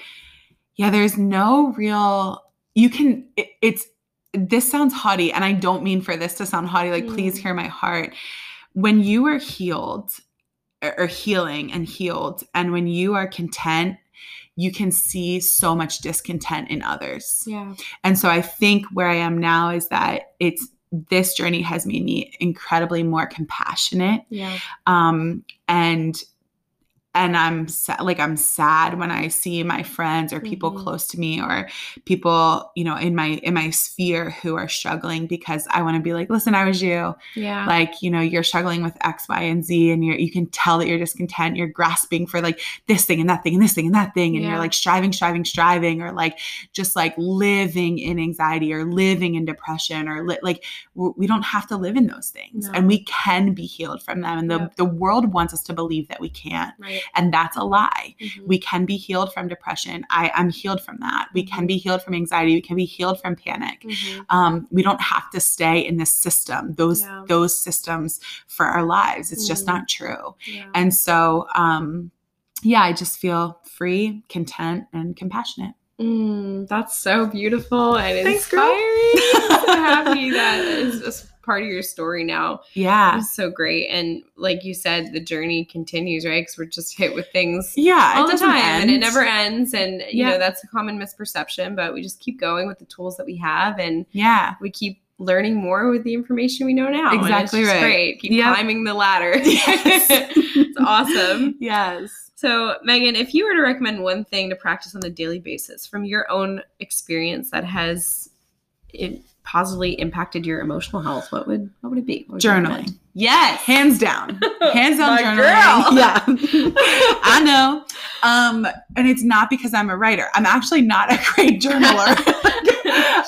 B: yeah, there's no real, you can, it, it's, this sounds haughty, and I don't mean for this to sound haughty. Like, please
A: Mm.
B: hear my heart. When you are healed or healing and healed, and when you are content, you can see so much discontent in others.
A: Yeah.
B: And so I think where I am now is that it's this journey has made me incredibly more compassionate
A: Yeah.
B: um, and and I'm sa- like I'm sad when I see my friends or people
A: Mhm.
B: close to me or people you know in my in my sphere who are struggling because I want to be like listen I was you
A: Yeah.
B: like you know you're struggling with X Y and Z and you're you can tell that you're discontent you're grasping for like this thing and that thing and this thing and that thing and
A: Yeah.
B: you're like striving striving striving or like just like living in anxiety or living in depression or li- like w- we don't have to live in those things
A: No.
B: and we can be healed from them and the
A: Yep.
B: the world wants us to believe that we can't
A: right.
B: And that's a lie
A: Mhm.
B: we can be healed from depression i i'm healed from that we can
A: Mhm.
B: be healed from anxiety we can be healed from panic
A: Mhm.
B: um, we don't have to stay in this system those
A: Yeah.
B: those systems for our lives it's just
A: Mhm.
B: not true
A: Yeah.
B: and so um yeah i just feel free content and compassionate
A: Mm, that's so beautiful and
B: Thanks,
A: inspiring. I'm so happy that is is part of your story now.
B: yeah
A: It's so great. And like you said, the journey continues, right? Because we're just hit with things
B: yeah
A: all the time and it never ends. And, you
B: Yeah.
A: know, that's a common misperception, but we just keep going with the tools that we have and
B: yeah
A: we keep learning more with the information we know now.
B: Exactly right.
A: Great. Keep
B: Yep.
A: climbing the ladder. [LAUGHS]
B: Yes. [LAUGHS]
A: it's awesome.
B: yes
A: So, Megan, if you were to recommend one thing to practice on a daily basis from your own experience that has it positively impacted your emotional health, what would what would it be? Would
B: Journaling.
A: Yes.
B: hands down. [LAUGHS] Hands down journaling.
A: girl. [LAUGHS]
B: yeah. [LAUGHS] I know. Um and it's not because i'm a writer. I'm actually not a great journaler.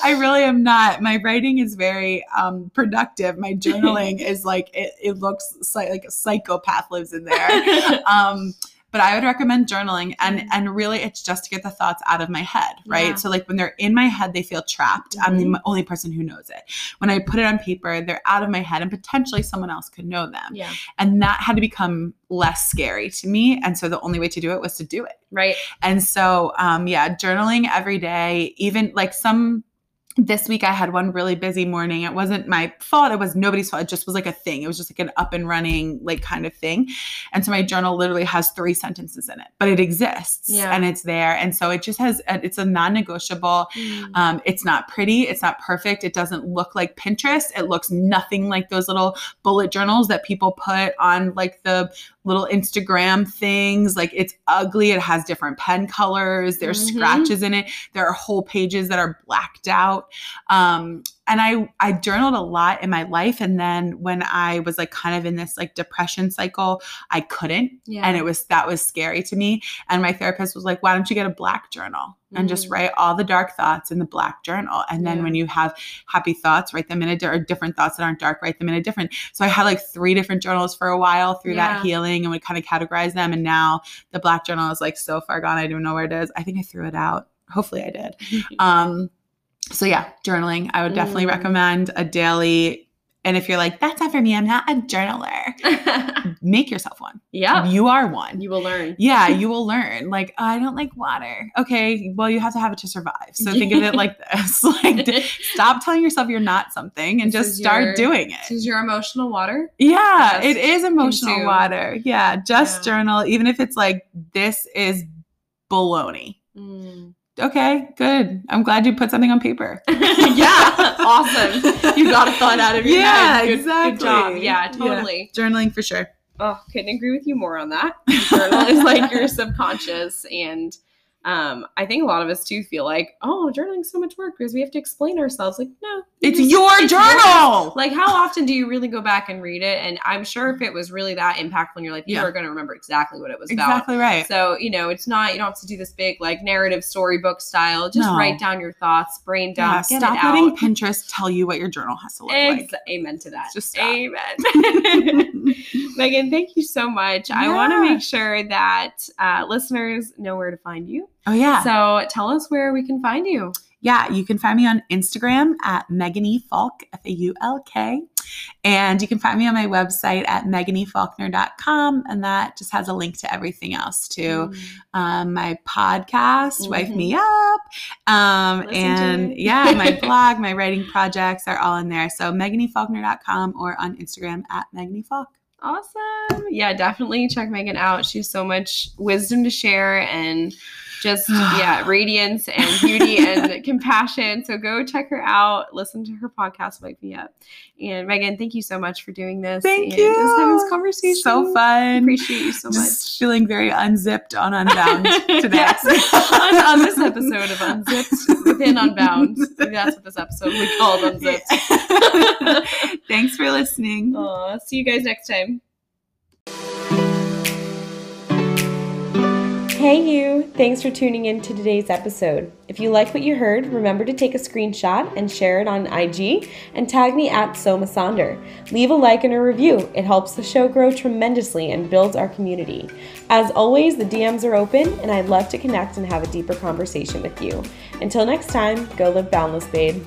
B: I really am not. My writing is very um productive. My journaling is like it, it looks psy- like a psychopath lives in there. Um but I would recommend journaling and
A: Mhm.
B: and really it's just to get the thoughts out of my head, right?
A: Yeah.
B: So like when they're in my head they feel trapped. I'm the
A: Mhm.
B: only person who knows it. When I put it on paper, they're out of my head and potentially someone else could know them.
A: yeah.
B: And that had to become less scary to me and so the only way to do it was to do it.
A: Right.
B: And so, um, yeah, journaling every day, even like some. This week I had one really busy morning. It wasn't my fault. It was nobody's fault. It just was like a thing. It was just like an up and running like kind of thing. And so my journal literally has three sentences in it, but it exists
A: Yeah.
B: and it's there. And so it just has. It's a non-negotiable.
A: Mm.
B: Um, it's not pretty. It's not perfect. It doesn't look like Pinterest. It looks nothing like those little bullet journals that people put on like the little Instagram things. Like it's ugly. It has different pen colors. There's
A: Mhm.
B: scratches in it. There are whole pages that are blacked out. Um, and I I journaled a lot in my life. And then when I was like kind of in this like depression cycle, I couldn't
A: yeah.
B: and it was that was scary to me and my therapist was like why don't you get a black journal and just
A: Mm.
B: write all the dark thoughts in the black journal and then
A: Yeah.
B: when you have happy thoughts write them in a di- or different thoughts that aren't dark write them in a different so i had like three different journals for a while through
A: Yeah.
B: that healing and would kind of categorize them and now the black journal is like so far gone i don't know where it is i think i threw it out hopefully i did [LAUGHS] um so yeah journaling i would definitely
A: Mm.
B: recommend a daily and if you're like that's not for me i'm not a journaler [LAUGHS] make yourself one
A: yeah.
B: you are one
A: You will learn.
B: yeah, [LAUGHS] you will learn. Like, I don't like water. Okay, well, you have to have it to survive. So think of it like [LAUGHS] this. Like, stop telling yourself you're not something and
A: This
B: just start
A: your-
B: doing
A: This
B: it.
A: is your emotional water.
B: Yeah,
A: Just
B: it is emotional
A: consume.
B: water. Yeah, just
A: Yeah.
B: journal, even if it's like, this is baloney.
A: Mm.
B: Okay, good. I'm glad you put something on paper. [LAUGHS] [LAUGHS]
A: yeah. Awesome. You got a thought out of your
B: Yeah,
A: head. Good,
B: exactly.
A: Good job. Yeah,
B: Yeah.
A: totally.
B: Journaling for sure.
A: Oh, couldn't agree with you more on that. [LAUGHS] Journal is like your subconscious, and um, I think a lot of us too feel like, oh, journaling's so much work because we have to explain ourselves. Like, no,
B: It's
A: just-
B: your
A: yours.
B: journal.
A: Like, how often do you really go back and read it? And I'm sure if it was really that impactful in your life, you
B: Yeah.
A: are going to remember exactly what it was about.
B: Exactly right.
A: So, you know, it's not, you don't have to do this big, like, narrative storybook style. Just
B: No.
A: write down your thoughts, brain dump,
B: yeah, stop
A: it out.
B: letting Pinterest tell you what your journal has to look
A: Ex-
B: like.
A: Amen to that.
B: Just stop.
A: Amen. [LAUGHS] [LAUGHS] Megan, thank you so much. I want to make sure that uh, listeners know where to find you.
B: Oh yeah.
A: So tell us where we can find you.
B: yeah, you can find me on Instagram at Megan E. Falk, F A U L K. And you can find me on my website at meganefaulkner.com. And that just has a link to everything else too. Um, my podcast, Wife Me Up. Um, and yeah, my [LAUGHS] blog, my writing projects are all in there. So meganefaulkner.com or on Instagram at Megan. Falk.
A: Awesome. Yeah, definitely check Megan out. She has so much wisdom to share and just [SIGHS] yeah, radiance and beauty and [LAUGHS] compassion. So go check her out. Listen to her podcast, Wife Me Up. And Megan, thank you so much for doing this.
B: Thank you.
A: Just having this conversation.
B: So fun.
A: Appreciate you so
B: Just
A: much.
B: feeling very unzipped on Unbound [LAUGHS] today.
A: yes. [LAUGHS] on, on this episode of Unzipped within Unbound. That's what this episode we called Unzipped.
B: Thanks for listening.
A: Aw, see you guys next time. Hey, you! Thanks for tuning in to today's episode. If you like what you heard, remember to take a screenshot and share it on IG and tag me at Soma Sonder. Leave a like and a review. It helps the show grow tremendously and builds our community. As always, the DMs are open, and I'd love to connect and have a deeper conversation with you. Until next time, go live boundless, babe.